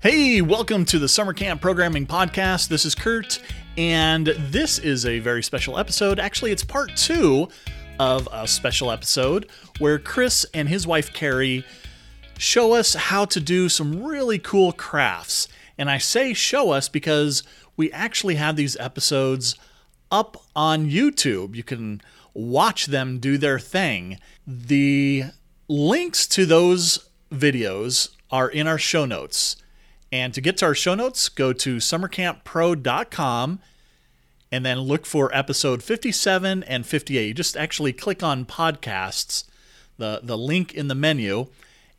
Hey, welcome to the Summer Camp Programming Podcast. This is Kurt, and this is a very special episode. Actually, it's part two of a special episode where Chris and his wife Carrie show us how to do some really cool crafts. And I say show us because we actually have these episodes up on YouTube. You can watch them do their thing. The links to those videos are in our show notes. And to get to our show notes, go to summercamppro.com and then look for episode 57 and 58. You just actually click on podcasts, the, the link in the menu,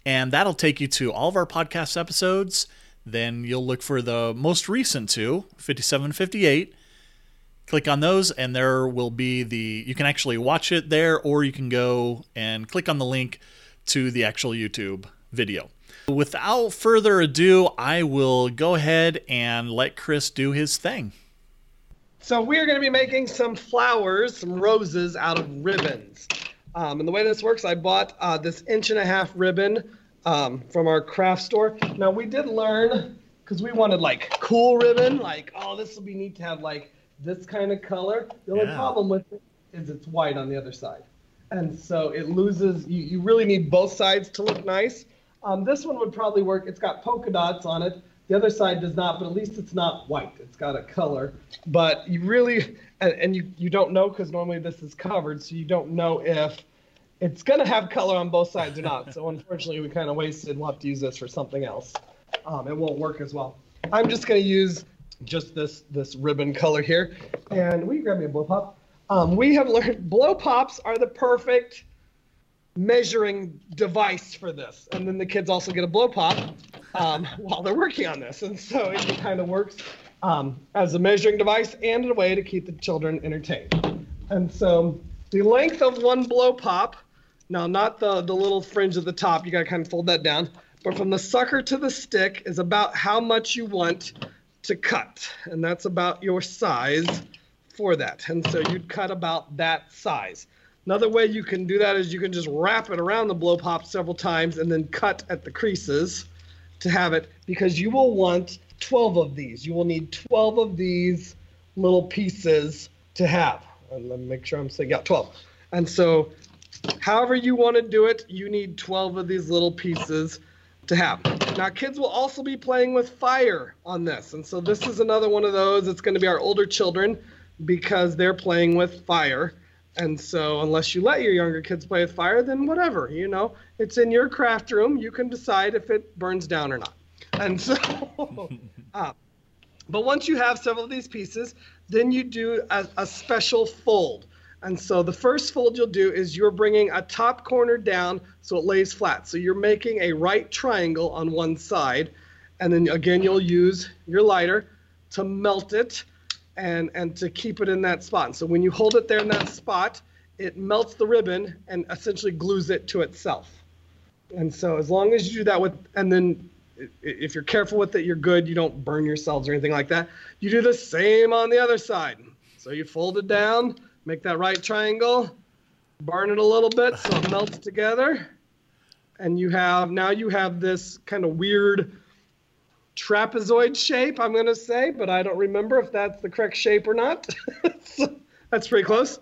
and that'll take you to all of our podcast episodes. Then you'll look for the most recent two, 57 58. Click on those, and there will be the. You can actually watch it there, or you can go and click on the link to the actual YouTube video. Without further ado, I will go ahead and let Chris do his thing. So we are going to be making some flowers, some roses out of ribbons. Um, and the way this works, I bought uh, this inch and a half ribbon um, from our craft store. Now we did learn because we wanted like cool ribbon, like oh this will be neat to have like this kind of color. The only Yeah. problem with it is it's white on the other side, and so it loses. You, you really need both sides to look nice. Um, this one would probably work. It's got polka dots on it. The other side does not, but at least it's not white. It's got a color. But you really, and, and you, you don't know because normally this is covered, so you don't know if it's going to have color on both sides or not. So unfortunately, we kind of wasted. We'll have to use this for something else. Um, it won't work as well. I'm just going to use just this this ribbon color here. And you grab me a blow pop? Um, we have learned blow pops are the perfect measuring device for this. And then the kids also get a blow pop um, while they're working on this. And so it kind of works um, as a measuring device and a way to keep the children entertained. And so the length of one blow pop, now not the, the little fringe at the top, you got to kind of fold that down, but from the sucker to the stick is about how much you want to cut. And that's about your size for that. And so you'd cut about that size. Another way you can do that is you can just wrap it around the blow pop several times and then cut at the creases to have it because you will want 12 of these. You will need 12 of these little pieces to have. And let me make sure I'm saying, yeah, 12. And so, however you want to do it, you need 12 of these little pieces to have. Now, kids will also be playing with fire on this. And so, this is another one of those. It's going to be our older children because they're playing with fire. And so, unless you let your younger kids play with fire, then whatever, you know, it's in your craft room. You can decide if it burns down or not. And so, uh, but once you have several of these pieces, then you do a, a special fold. And so the first fold you'll do is you're bringing a top corner down so it lays flat. So you're making a right triangle on one side. And then again, you'll use your lighter to melt it and, and to keep it in that spot. And so when you hold it there in that spot, it melts the ribbon and essentially glues it to itself. And so as long as you do that with, and then if you're careful with it, you're good. You don't burn yourselves or anything like that. You do the same on the other side. So you fold it down, make that right triangle, burn it a little bit so it melts together. And you have, now you have this kind of weird trapezoid shape, I'm going to say, but I don't remember if that's the correct shape or not. So that's pretty close.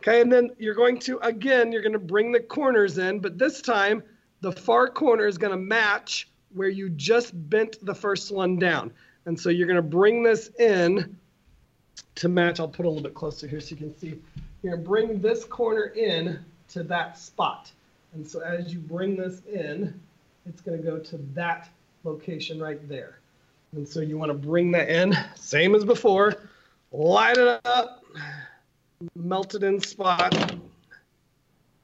Okay, and then you're going to, again, you're going to bring the corners in, but this time the far corner is going to match where you just bent the first one down. And so you're going to bring this in to match. I'll put a little bit closer here so you can see. You're going to bring this corner in to that spot. And so as you bring this in, it's going to go to that location right there. And so you want to bring that in, same as before, light it up, melt it in spot,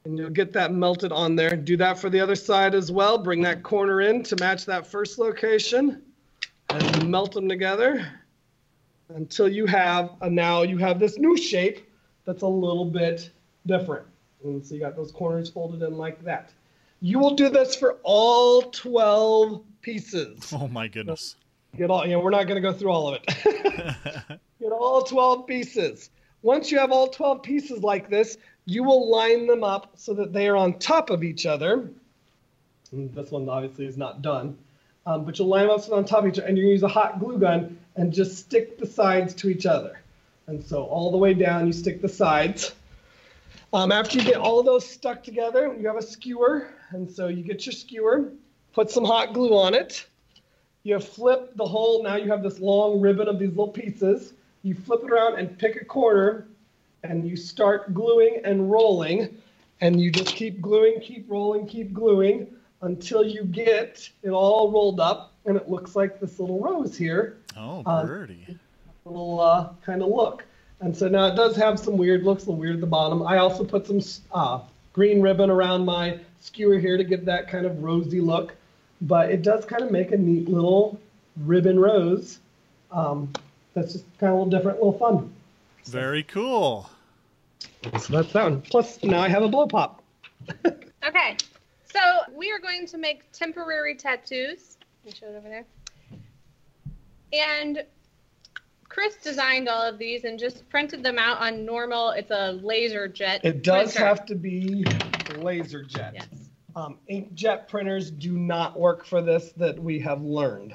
and you'll get that melted on there. Do that for the other side as well. Bring that corner in to match that first location and melt them together until you have, uh, now you have this new shape that's a little bit different. And so you got those corners folded in like that. You will do this for all 12 pieces. Oh my goodness. Get all, you know, we're not going to go through all of it. Get all 12 pieces. Once you have all 12 pieces like this, you will line them up so that they are on top of each other. And this one obviously is not done. um, but you'll line them up on top of each other, and you're gonna use a hot glue gun and just stick the sides to each other. And so all the way down, you stick the sides. Um, after you get all those stuck together, you have a skewer, and so you get your skewer, put some hot glue on it. You flip the whole. Now you have this long ribbon of these little pieces. You flip it around and pick a corner, and you start gluing and rolling, and you just keep gluing, keep rolling, keep gluing until you get it all rolled up, and it looks like this little rose here Oh, Uh, little uh, kind of look. And so now it does have some weird looks, a little weird at the bottom. I also put some uh, green ribbon around my skewer here to give that kind of rosy look. But it does kind of make a neat little ribbon rose. Um, that's just kind of a little different, a little fun. Very cool. So that's that one. Plus, now I have a blow pop. Okay, so we are going to make temporary tattoos. Let me show it over there. And Chris designed all of these and just printed them out on normal. It's a laser jet. It does printer. have to be laser jet. Yes. Um, inkjet printers do not work for this that we have learned.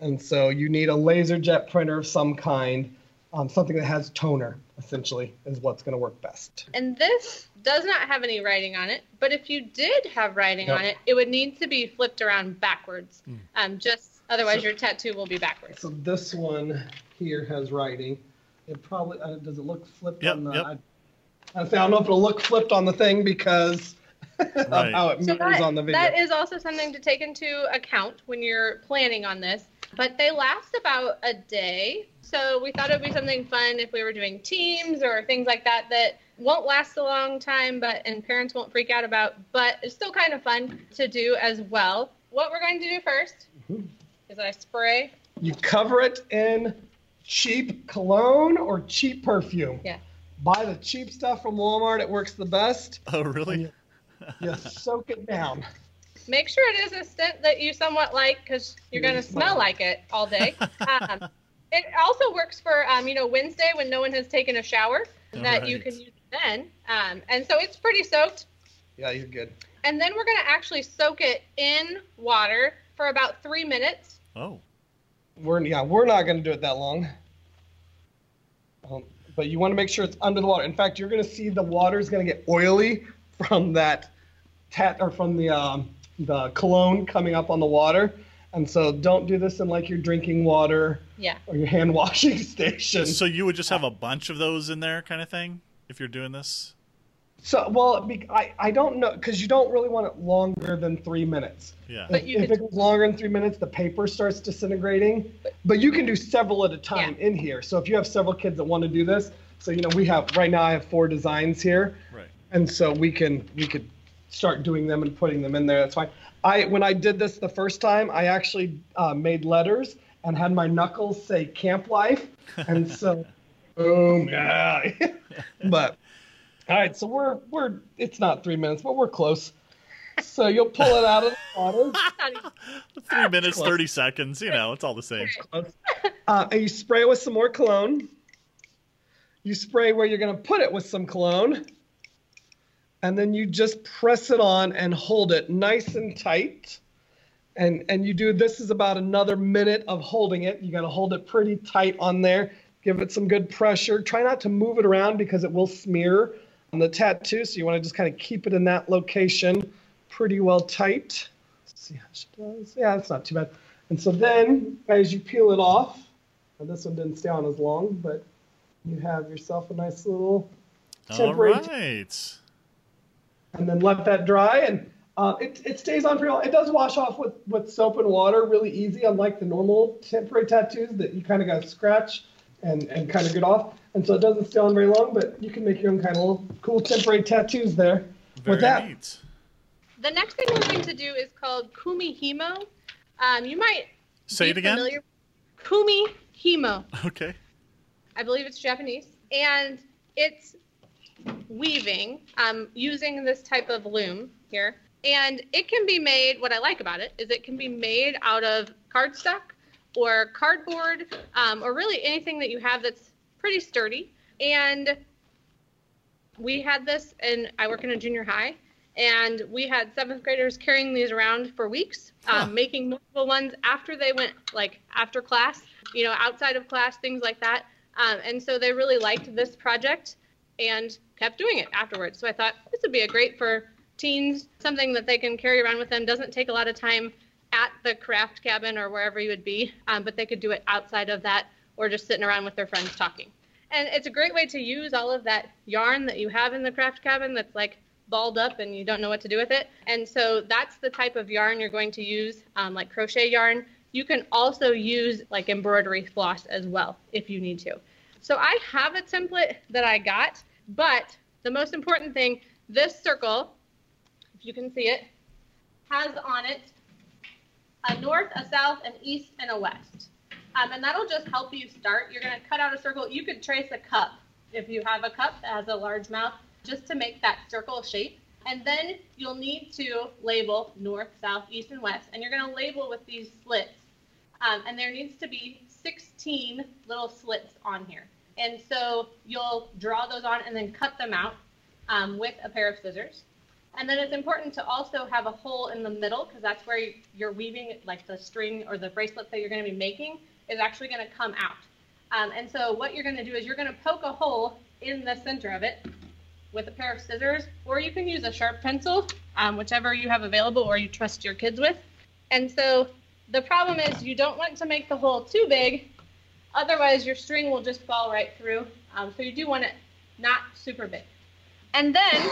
And so you need a laser jet printer of some kind, um, something that has toner, essentially, is what's going to work best. And this does not have any writing on it, but if you did have writing Yep. on it, it would need to be flipped around backwards. Um, just otherwise, So- your tattoo will be backwards. So this one here has writing. It probably, uh, does it look flipped Yep, on the, yep. I, I say, I don't know if it'll look flipped on the thing because of Right. how it So mirrors that, on the video. that is also something to take into account when you're planning on this. But they last about a day. So we thought it would be something fun if we were doing teams or things like that that won't last a long time but and parents won't freak out about, but it's still kind of fun to do as well. What we're going to do 1st Mhm. is I spray. You cover it in cheap cologne or cheap perfume. Yeah. Buy the cheap stuff from Walmart. It works the best. Oh, really? You soak it down. Make sure it is a scent that you somewhat like because you're going to smell like it all day. Um, it also works for um, you know Wednesday when no one has taken a shower that you can use then. Um, and so it's pretty soaked. Yeah, you're good. And then we're going to actually soak it in water for about three minutes. Oh, We're yeah, we're not going to do it that long. Um, but you want to make sure it's under the water. In fact, you're going to see the water is going to get oily from that tat or from the um, the cologne coming up on the water. And so don't do this in like your drinking water Yeah. or your hand washing station. so you would just have a bunch of those in there, kind of thing, if you're doing this? So, well, I, I don't know because you don't really want it longer than three minutes. Yeah. But if, you if could- it goes longer than three minutes, the paper starts disintegrating. But you can do several at a time Yeah. in here. So if you have several kids that want to do this, so you know we have right now I have four designs here, Right. And so we can we could start doing them and putting them in there. That's fine. I when I did this the first time, I actually uh, made letters and had my knuckles say Camp Life, and so boom, yeah. but all right, so we're we're it's not three minutes, but we're close. So you'll pull it out of the water. Not even- Three minutes, Close. 30 seconds, you know, it's all the same. Uh, and you spray it with some more cologne. You spray where you're going to put it with some cologne. And then you just press it on and hold it nice and tight. And, and you do this is about another minute of holding it. You got to hold it pretty tight on there. Give it some good pressure. Try not to move it around because it will smear on the tattoo. So you want to just kind of keep it in that location pretty well tight. Let's see how she does. Yeah, it's not too bad. And so then, as you peel it off, and this one didn't stay on as long, but you have yourself a nice little All temporary, right. And then let that dry, and uh, it, it stays on pretty long. It does wash off with, with soap and water really easy, unlike the normal temporary tattoos that you kind of got to scratch and, and kind of get off. And so it doesn't stay on very long, but you can make your own kind of little cool temporary tattoos there. Very with that, neat. the next thing we're going to do is called Kumi Himo. Um, you might Say be it again. familiar- Kumi Himo. Okay. I believe it's Japanese, and it's weaving um, using this type of loom here. And it can be made. What I like about it is it can be made out of cardstock or cardboard um, or really anything that you have that's pretty sturdy. And we had this, and I work in a junior high, And we had seventh graders carrying these around for weeks, Huh. um, making multiple ones after they went, like after class, you know, outside of class, things like that. Um, and so they really liked this project and kept doing it afterwards. So I thought this would be a great for teens, something that they can carry around with them. Doesn't take a lot of time at the craft cabin or wherever you would be, um, but they could do it outside of that or just sitting around with their friends talking. And it's a great way to use all of that yarn that you have in the craft cabin that's like balled up and you don't know what to do with it. And so that's the type of yarn you're going to use, um, like crochet yarn. You can also use like embroidery floss as well if you need to. So I have a template that I got, but the most important thing, this circle, if you can see it, has on it a north, a south, an east, and a west. Um, and that'll just help you start. You're going to cut out a circle. You could trace a cup if you have a cup that has a large mouth, just to make that circle shape. And then you'll need to label north, south, east, and west. And you're going to label with these slits. Um, and there needs to be 16 little slits on here. And so you'll draw those on and then cut them out um, with a pair of scissors. And then it's important to also have a hole in the middle because that's where you're weaving, like the string or the bracelet that you're going to be making is actually going to come out. Um, and so what you're going to do is you're going to poke a hole in the center of it with a pair of scissors, or you can use a sharp pencil, um, whichever you have available or you trust your kids with. And so the problem is you don't want to make the hole too big, otherwise your string will just fall right through. Um, so you do want it not super big. And then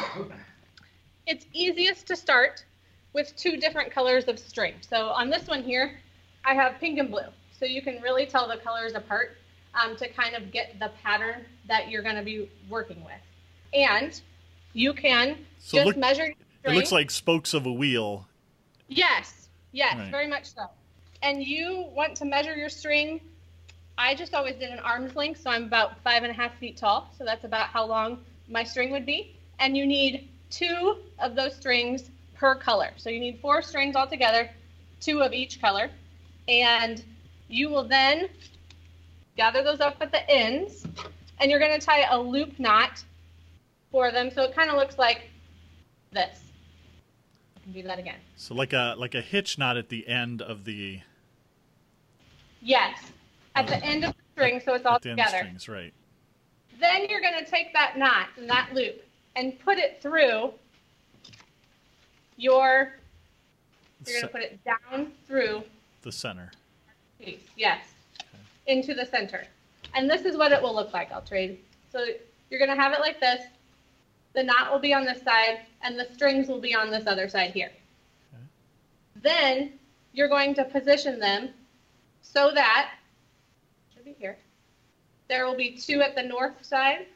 it's easiest to start with two different colors of string. So on this one here, I have pink and blue. So you can really tell the colors apart um, to kind of get the pattern that you're going to be working with. And you can So just look- measure your It looks like spokes of a wheel. Yes, yes, Right. very much so. And you want to measure your string. I just always did an arm's length, so I'm about five and a half feet tall. So that's about how long my string would be. And you need two of those strings per color. So you need four strings altogether, two of each color. And you will then gather those up at the ends, and you're going to tie a loop knot for them. So it kind of looks like this. I can do that again. So like a like a hitch knot at the end of the Yes, at the end of the string, so it's all at the end of together. strings, right? Then you're going to take that knot and that loop and put it through your. You're going to put it down through the center. piece. Yes, into the center, and this is what it will look like. I'll trade. So you're going to have it like this. The knot will be on this side, and the strings will be on this other side here. Then you're going to position them so that here. There will be two at the north side.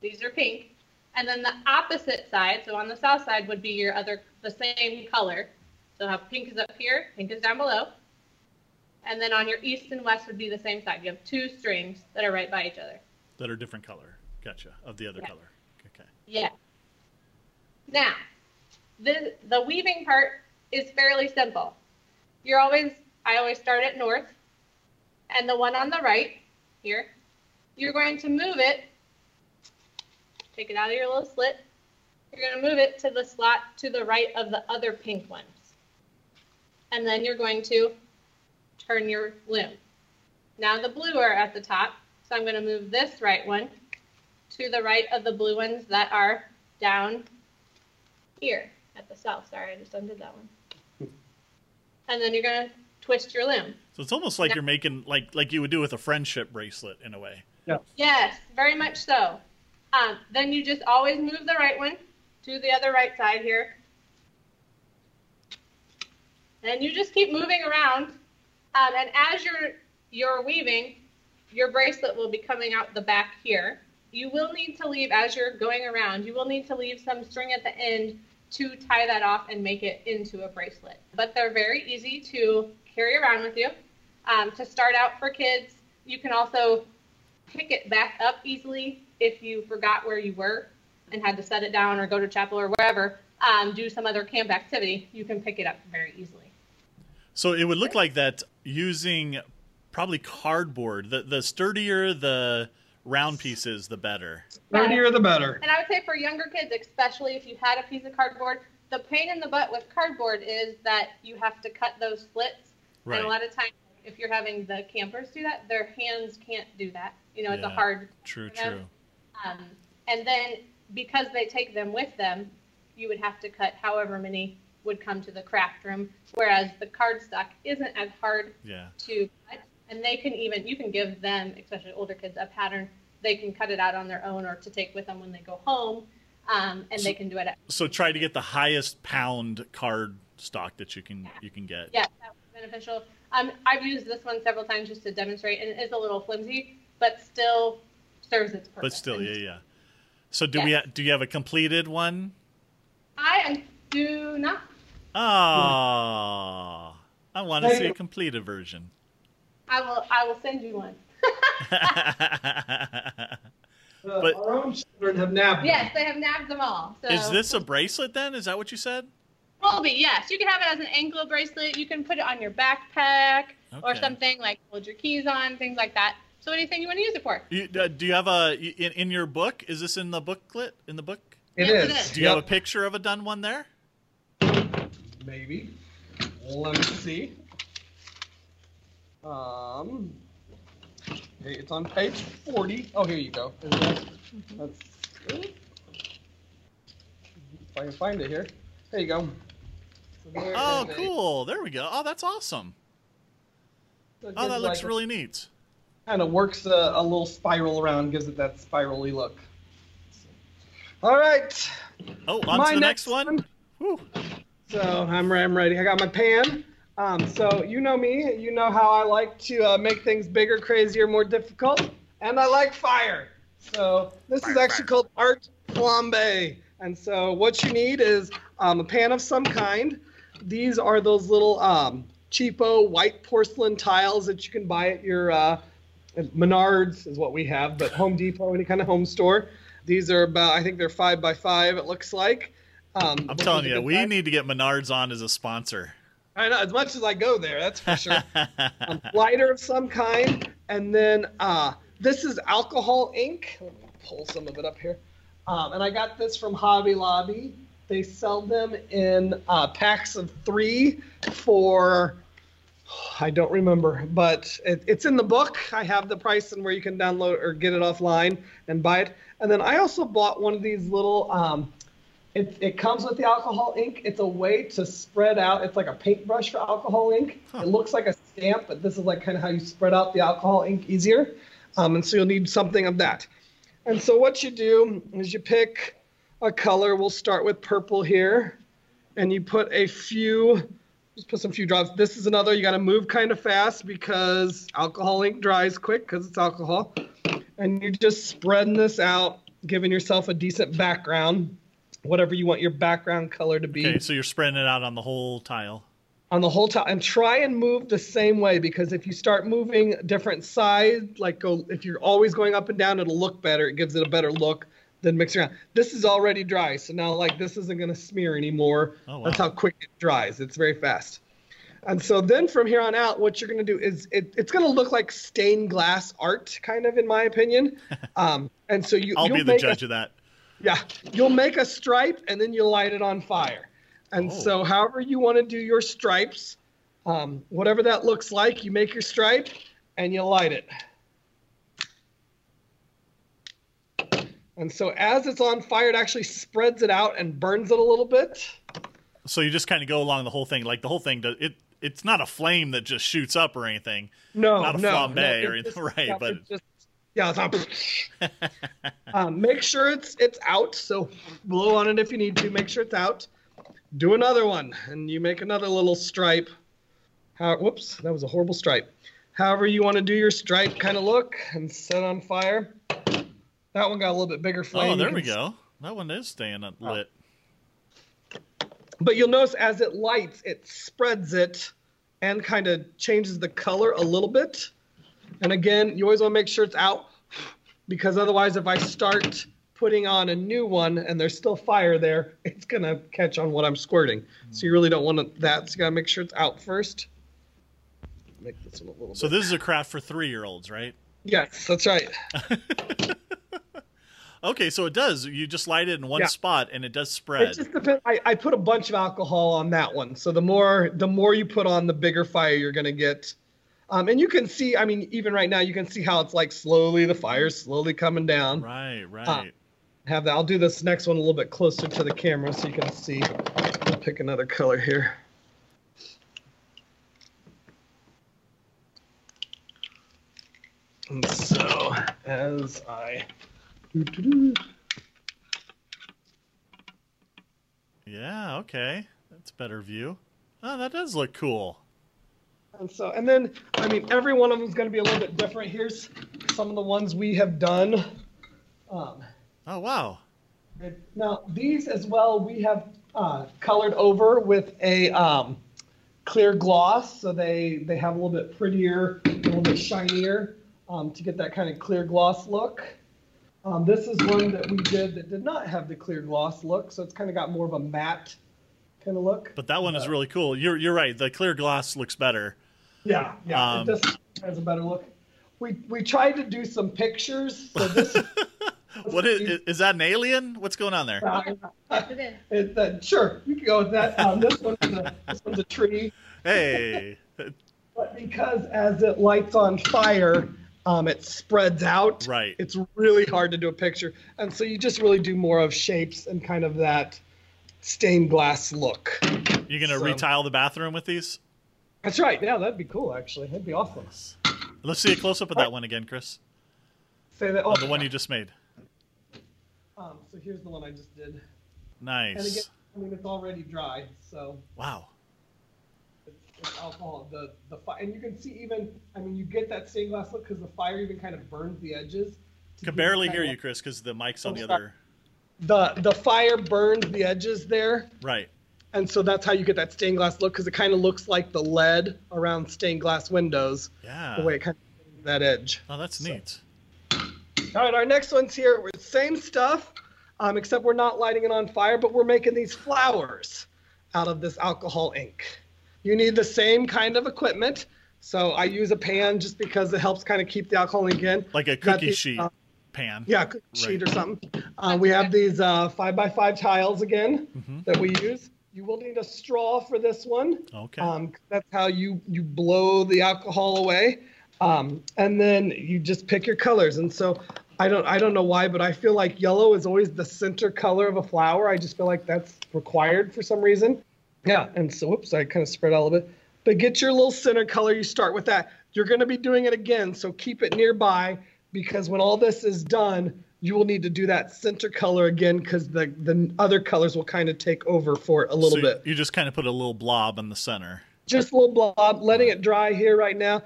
These are pink. And then the opposite side, so on the south side would be your other the same color. So how pink is up here, pink is down below. And then on your east and west would be the same side. You have two strings that are right by each other. That are different color. Gotcha. Of the other Yeah. color. Okay. Yeah. Now, the the weaving part is fairly simple. You're always I always start at north, and the one on the right here, you're going to move it. Take it out of your little slit. You're going to move it to the slot to the right of the other pink ones, and then you're going to turn your loom. Now the blue are at the top, so I'm going to move this right one to the right of the blue ones that are down here at the south. Sorry, I just undid that one. And then you're gonna twist your limb. So it's almost like Yeah. you're making like like you would do with a friendship bracelet in a way. Yes, very much so. Um, then you just always move the right one to the other right side here. And you just keep moving around. Um, and as you're you're weaving, your bracelet will be coming out the back here. You will need to leave as you're going around. You will need to leave some string at the end to tie that off and make it into a bracelet. But they're very easy to carry around with you. Um, to start out for kids, you can also pick it back up easily if you forgot where you were and had to set it down or go to chapel or wherever, um, do some other camp activity, you can pick it up very easily. So it would look like that using probably cardboard. The the sturdier the round pieces, the better. Sturdier the better. And I would say for younger kids, especially if you had a piece of cardboard, the pain in the butt with cardboard is that you have to cut those slits. Right. And a lot of times, if you're having the campers do that, their hands can't do that. You know, it's a hard. True, true. Um, and then because they take them with them, you would have to cut however many would come to the craft room. Whereas the cardstock isn't as hard Yeah. to cut, and they can even you can give them, especially older kids, a pattern. They can cut it out on their own or to take with them when they go home, um, and they can do it. At, So try to get the highest pound card stock that you can you can get. yeah, that beneficial. Um, I've used this one several times just to demonstrate, and it is a little flimsy, but still serves its purpose. But still, yeah, yeah. So do we Yes. ha- do you have a completed one? I do not. Ah, I want to see a completed version. I will. I will send you one. Uh, But- our own children have nabbed. Yes, they have nabbed them all. So Is this a bracelet then? Is that what you said? Will be? Yes, you can have it as an ankle bracelet. You can put it on your backpack or something like hold your keys on, things like that. So anything you want to use it for. You, uh, do you have a in, in your book? Is this in the booklet? In the book? It Yes, it is. is. Do you have a picture of a done one there? Maybe. Let me see. Um, okay, it's on page 40. Oh, here you go. Is that- Let's see. If I can find it here. There you go. So there Oh, is cool. There we go. Oh, that's awesome. so Oh, that looks like really neat. kind of works a, a little spiral around, gives it that spirally look. All right. Oh, on My to the next, next one. one. So I'm, I'm ready. I got my pan. Um, so you know me. You know how I like to uh, make things bigger, crazier, more difficult, and I like fire. So this is actually called art flambe. And so what you need is um, a pan of some kind. These are those little um, cheapo white porcelain tiles that you can buy at your uh, Menards is what we have, but Home Depot, any kind of home store. These are about, I think they're five by five. It looks like. Um, I'm telling you, we need to get Menards on as a sponsor. I know as much as I go there, that's for sure. um, lighter of some kind, and then uh, this is alcohol ink. Let me pull some of it up here. Um, and I got this from Hobby Lobby. They sell them in uh, packs of three for I don't remember, but it, it's in the book. I have the price and where you can download or get it offline and buy it. And then I also bought one of these little. Um, it, it comes with the alcohol ink. It's a way to spread out. It's like a paintbrush for alcohol ink. It looks like a stamp, but this is like kind of how you spread out the alcohol ink easier. Um, and so you'll need something of that. And so what you do is you pick a color. We'll start with purple here, and you put a few. Just put some few drops. This is another. You got to move kind of fast because alcohol ink dries quick because it's alcohol. And you're just spreading this out, giving yourself a decent background, whatever you want your background color to be Okay, so you're spreading it out on the whole tile. on the whole tile. and try and move the same way because if you start moving different sides like go if you're always going up and down it'll look better it gives it a better look than mixing around this is already dry so now like this isn't going to smear anymore Oh, wow. that's how quick it dries it's very fast and so then from here on out what you're going to do is it, it's going to look like stained glass art kind of in my opinion um, and so you I'll you'll be the make a- judge of that. yeah, you'll make a stripe and then you light it on fire. And Oh. so, however you want to do your stripes, um, whatever that looks like, you make your stripe and you light it. And so, as it's on fire, it actually spreads it out and burns it a little bit. So you just kind of go along the whole thing. Like the whole thing does it. It's not a flame that just shoots up or anything. No, Not a no, flambe no, or anything, just- right, yeah, but- it just, yeah, it's not. um, make sure it's it's out. So blow on it if you need to. Make sure it's out. Do another one, and you make another little stripe. How? Whoops, that was a horrible stripe. However you want to do your stripe kind of look and set on fire. That one got a little bit bigger flame. Oh, there we go. That one is staying lit. But you'll notice as it lights, it spreads it and kind of changes the color a little bit. And again, you always want to make sure it's out because otherwise, if I start putting on a new one and there's still fire there, it's going to catch on what I'm squirting. So you really don't want that. So you got to make sure it's out first. Make this one a little So bit. this is a craft for three-year-olds, right? Yes, that's right. okay, so it does. You just light it in one Yeah. spot, and it does spread. It just depends. I, I put a bunch of alcohol on that one, so the more the more you put on, the bigger fire you're gonna get. Um, and you can see, I mean, even right now, you can see how it's like slowly the fire's slowly coming down. Right, right. Have that. I'll do this next one a little bit closer to the camera so you can see. I'll pick another color here. And so as I. yeah, okay. That's a better view. Oh, that does look cool. And so, and then, I mean, every one of them is going to be a little bit different. Here's some of the ones we have done. Um, Oh, wow. now, these as well, we have uh, colored over with a um, clear gloss, so they they have a little bit prettier, a little bit shinier um, to get that kind of clear gloss look. Um, this is one that we did that did not have the clear gloss look, so it's kind of got more of a matte kind of look. But that one is really cool. You're you're right. The clear glass looks better. Yeah, yeah, Um, it just has a better look. We we tried to do some pictures, so this. What is is that an alien? What's going on there? Yes, it is. it, uh, sure, you can go with that. Um, this one's a, this one's a tree, Hey. but because as it lights on fire, um, it spreads out. Right. It's really hard to do a picture, and so you just really do more of shapes and kind of that stained glass look. You're gonna So- retile the bathroom with these? That's right. Yeah, that'd be cool. Actually, that'd be awesome. Let's see a close up of that one again, Chris. Say that. Oh, Oh, the one you just made. Um, so here's the one I just did, Nice. and again, I mean it's already dry, so. Wow. Alcohol. The the fire, and you can see even I mean you get that stained glass look because the fire even kind of burns the edges. Can barely hear you, Chris, because the mic's on Oh, the sorry. other. The the fire burns the edges there, Right. and so that's how you get that stained glass look because it kind of looks like the lead around stained glass windows. Yeah. The way it kind of that edge. Oh, that's So- neat. All right, our next one's here. We're same stuff, um, except we're not lighting it on fire, but we're making these flowers out of this alcohol ink. You need the same kind of equipment. So I use a pan just because it helps kind of keep the alcohol ink in. Like a cookie these, sheet uh, pan. Yeah, cookie sheet or something. Uh, we have these uh, five by five tiles again Mhm. that we use. You will need a straw for this one. Okay. Um, that's how you you blow the alcohol away, um, and then you just pick your colors. And so I don't I don't know why, but I feel like yellow is always the center color of a flower. I just feel like that's required for some reason. Yeah, and so whoops, I kind of spread out a little bit. But get your little center color. You start with that. You're going to be doing it again, so keep it nearby because when all this is done, you will need to do that center color again because the the other colors will kind of take over for it a little So bit You just kind of put a little blob in the center, just a little blob, letting it dry here right now.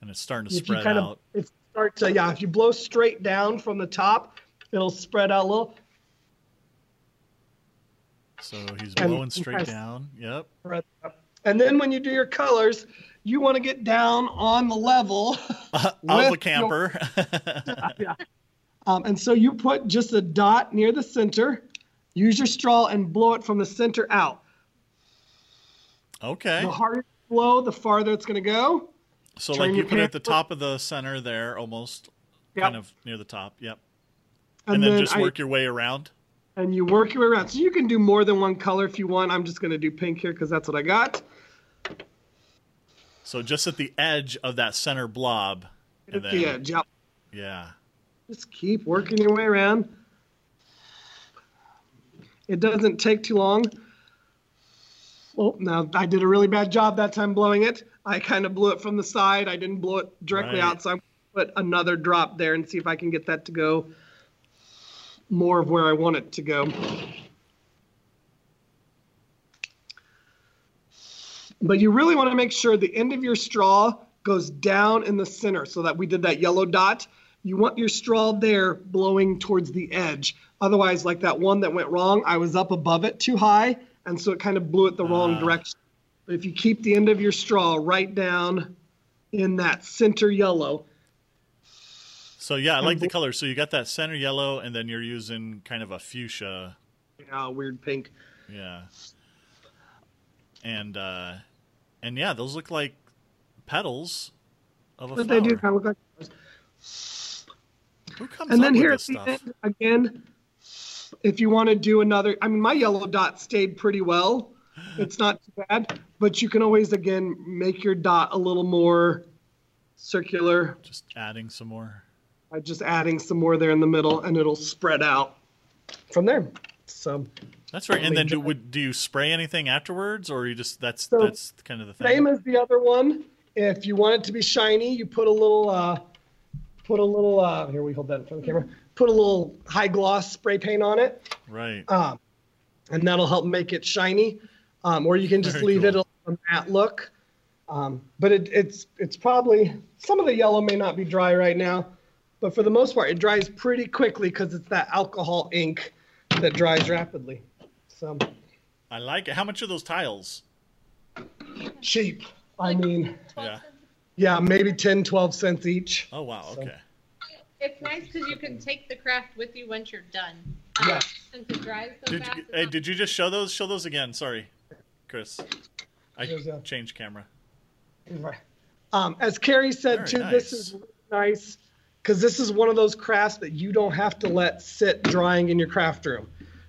and it's starting to If you spread kind out. of it starts to yeah, if you blow straight down from the top, it'll spread out a little. So he's blowing straight down. Yep. up. And then when you do your colors, you want to get down on the level. of With a your- camper. yeah. Um, and so you put just a dot near the center. Use your straw and blow it from the center out. okay. The harder you blow, the farther it's going to go. So turn like you put it at the top of the center there, almost Yep. kind of near the top. Yep. And, then, just I- work your way around. And you work your way around. So you can do more than one color if you want. I'm just going to do pink here because that's what I got. So just at the edge of that center blob. At And the edge. Yep. yeah. Just keep working your way around. It doesn't take too long. Oh, now I did a really bad job that time blowing it. I kind of blew it from the side. I didn't blow it directly Right. out, so I'm going to put another drop there and see if I can get that to go more of where I want it to go. But you really want to make sure the end of your straw goes down in the center so that we did that yellow dot. You want your straw there blowing towards the edge. Otherwise, like that one that went wrong, I was up above it too high, and so it kind of blew it the wrong Ah. direction. But if you keep the end of your straw right down in that center yellow, So yeah, I like the bl- color. So you got that center yellow, and then you're using kind of a fuchsia. uh, weird pink. Yeah. And uh and yeah, those look like petals of a But flower. they do kind of look like. Who comes And then here at the stuff? end, again, if you want to do another, I mean, my yellow dot stayed pretty well. It's not too bad, but you can always, again, make your dot a little more circular Just adding some more. By just adding some more there in the middle, and it'll spread out from there. So, That's right. And then do would do you spray anything afterwards, or you just that's So, that's kind of the thing? same as the other one. If you want it to be shiny, you put a little, uh, put a little, uh, here we hold that in front of the camera. Put a little high gloss spray paint on it. right. um, and that'll help make it shiny. Um, or you can just Very leave cool. it a matte look. Um, but it, it's it's probably some of the yellow may not be dry right now, but for the most part, it dries pretty quickly because it's that alcohol ink that dries rapidly. So I like it. How much are those tiles? cheap. I mean, Yeah. yeah, maybe 10, 12 cents each. Oh wow. So- Okay. It's nice because you can take the craft with you once you're done. Yeah. Since it dries so Did fast. you, hey, did you just show those? Show those again. Sorry, Chris. I There's a- changed camera. Um, as Carrie said Very too, nice. this is nice because this is one of those crafts that you don't have to let sit drying in your craft room.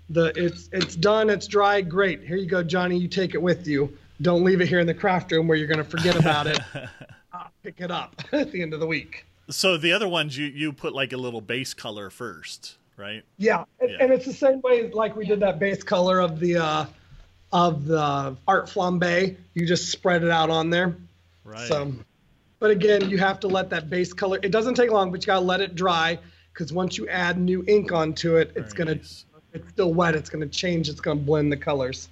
The it's it's done, it's dry, great. Here you go, Johnny. You take it with you. Don't leave it here in the craft room where you're going to forget about it. I'll pick it up at the end of the week. So the other ones you you put like a little base color first, right? Yeah, and, Yeah. and it's the same way like we did that base color of the uh, of the art flambe. You just spread it out on there. Right. So, but again, you have to let that base color. It doesn't take long, but you gotta let it dry because once you add new ink onto it, it's gonna. nice. It's still wet. It's gonna change. It's gonna blend the colors.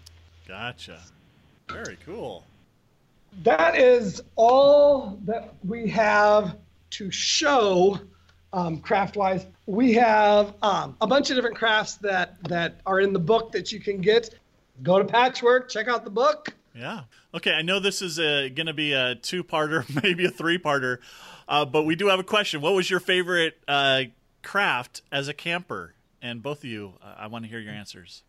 Gotcha. Very cool. That is all that we have to show um, craft wise. We have um, a bunch of different crafts that that are in the book that you can get. Go to Patchwork, check out the book. Yeah. Okay. I know this is uh going to be a two-parter, maybe a three-parter, uh, but we do have a question. What was your favorite uh, craft as a camper? And both of you, uh, I want to hear your answers.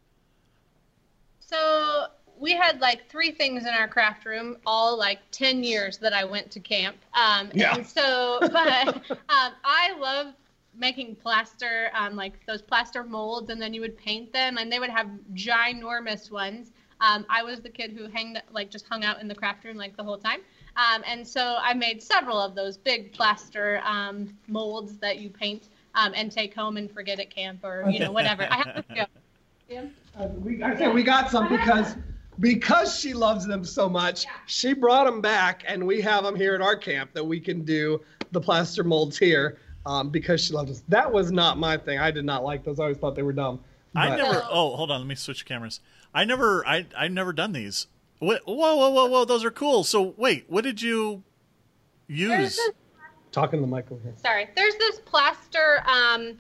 So we had like three things in our craft room, all like 10 years that I went to camp. Um, Yeah. And so, but um, I love making plaster, um, like those plaster molds, and then you would paint them, and they would have ginormous ones. Um, I was the kid who hanged, like, just hung out in the craft room like the whole time. Um, and so I made several of those big plaster um, molds that you paint um, and take home and forget at camp or you know whatever. I have to go. Yeah. Uh, we, I think we got some because because she loves them so much. She brought them back, and we have them here at our camp that we can do the plaster molds here um, because she loves us. That was not my thing. I did not like those. I always thought they were dumb. I never. Oh, hold on. Let me switch cameras. I never. I I've never done these. Wait, whoa, whoa, whoa, whoa! Those are cool. So wait, what did you use? this Talking to the mic over here. sorry there's this plaster um,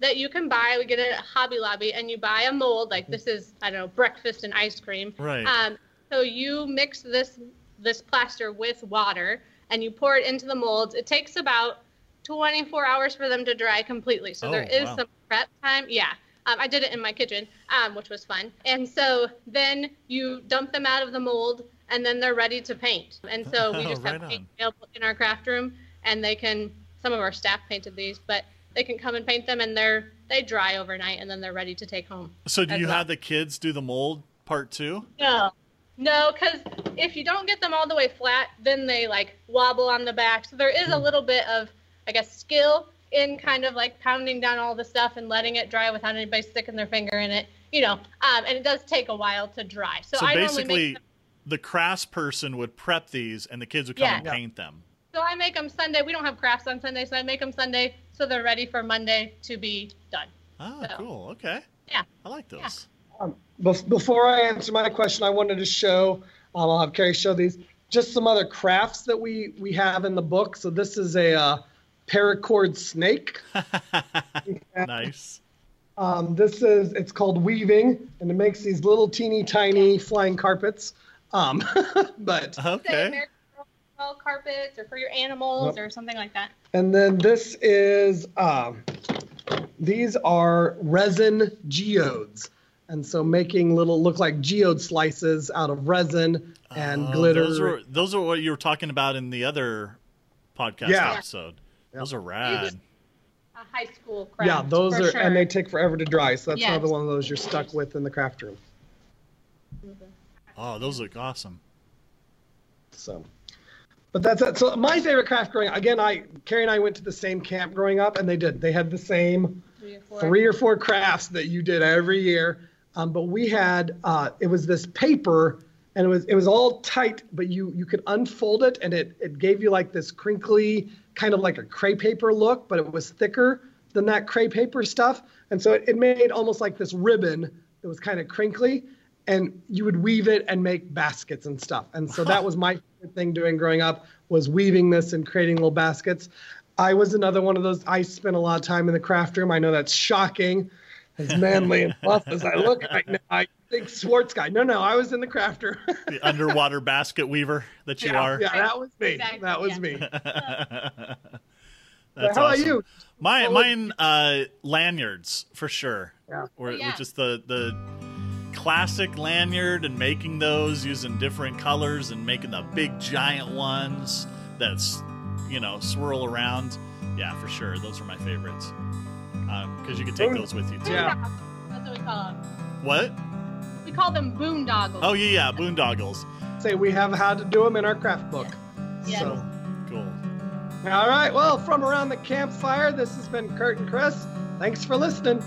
that you can buy we get it at hobby lobby and you buy a mold like this is i don't know breakfast and ice cream Right. um, so you mix this this plaster with water and you pour it into the molds it takes about 24 hours for them to dry completely so Oh, there is wow. some prep time yeah um, i did it in my kitchen um, which was fun and so then you dump them out of the mold and then they're ready to paint and so we Oh, just right have paint on. available in our craft room and they can some of our staff painted these but they can come and paint them and they're they dry overnight and then they're ready to take home so do you well. have the kids do the mold part too? no no because if you don't get them all the way flat then they like wobble on the back so there is a little bit of i guess skill in kind of like pounding down all the stuff and letting it dry without anybody sticking their finger in it you know um, and it does take a while to dry so, So i normally basically, make them the crafts person would prep these, and the kids would come Yeah. and paint them. So I make them Sunday. We don't have crafts on Sunday, so I make them Sunday so they're ready for Monday to be done. Ah, So- cool. Okay. Yeah. I like those. Um, bef- before I answer my question, I wanted to show. Um, I'll have Carrie show these. Just some other crafts that we we have in the book. So this is a uh, paracord snake. nice. Um, this is it's called weaving, and it makes these little teeny tiny flying carpets. Um, but Okay. Carpets or for your animals Yep. or something like that. and then this is um, these are resin geodes, and so making little look like geode slices out of resin and Oh, glitter. Those were those are what you were talking about in the other podcast Yeah. episode. Those are rad. A high school craft. yeah, those for are, sure. and they take forever to dry. So that's Yes. another one of those you're stuck with in the craft room. Oh, those look awesome. So, but that's it. So my favorite craft growing again, I Carrie and I went to the same camp growing up, and they did. They had the same Three or four. three or four crafts that you did every year. Um, but we had uh, it was this paper, and it was it was all tight, but you you could unfold it, and it it gave you like this crinkly kind of like a crepe paper look, but it was thicker than that crepe paper stuff, and so it, it made almost like this ribbon that was kind of crinkly, and you would weave it and make baskets and stuff. And so that was my favorite thing doing growing up was weaving this and creating little baskets. I was another one of those. I spent a lot of time in the craft room. I know that's shocking, as manly and buff as I look right now. I think Swartz guy. No, no, I was in the craft room. The underwater basket weaver that you yeah, are. yeah, that was me. Exactly, that was yeah. me. That's How about awesome. you? My, What mine, uh, lanyards for sure. Yeah. Or, Yeah. Which is the the classic lanyard and making those using different colors and making the big giant ones that's you know swirl around. Yeah, for sure. Those are my favorites Um, because you can take those with you too. Yeah. That's what we call them. What? We call them boondoggles. Oh yeah, yeah, boondoggles. Say we have how to do them in our craft book. Yes. So, Cool. all right. Well, from around the campfire, this has been Kurt and Chris. Thanks for listening.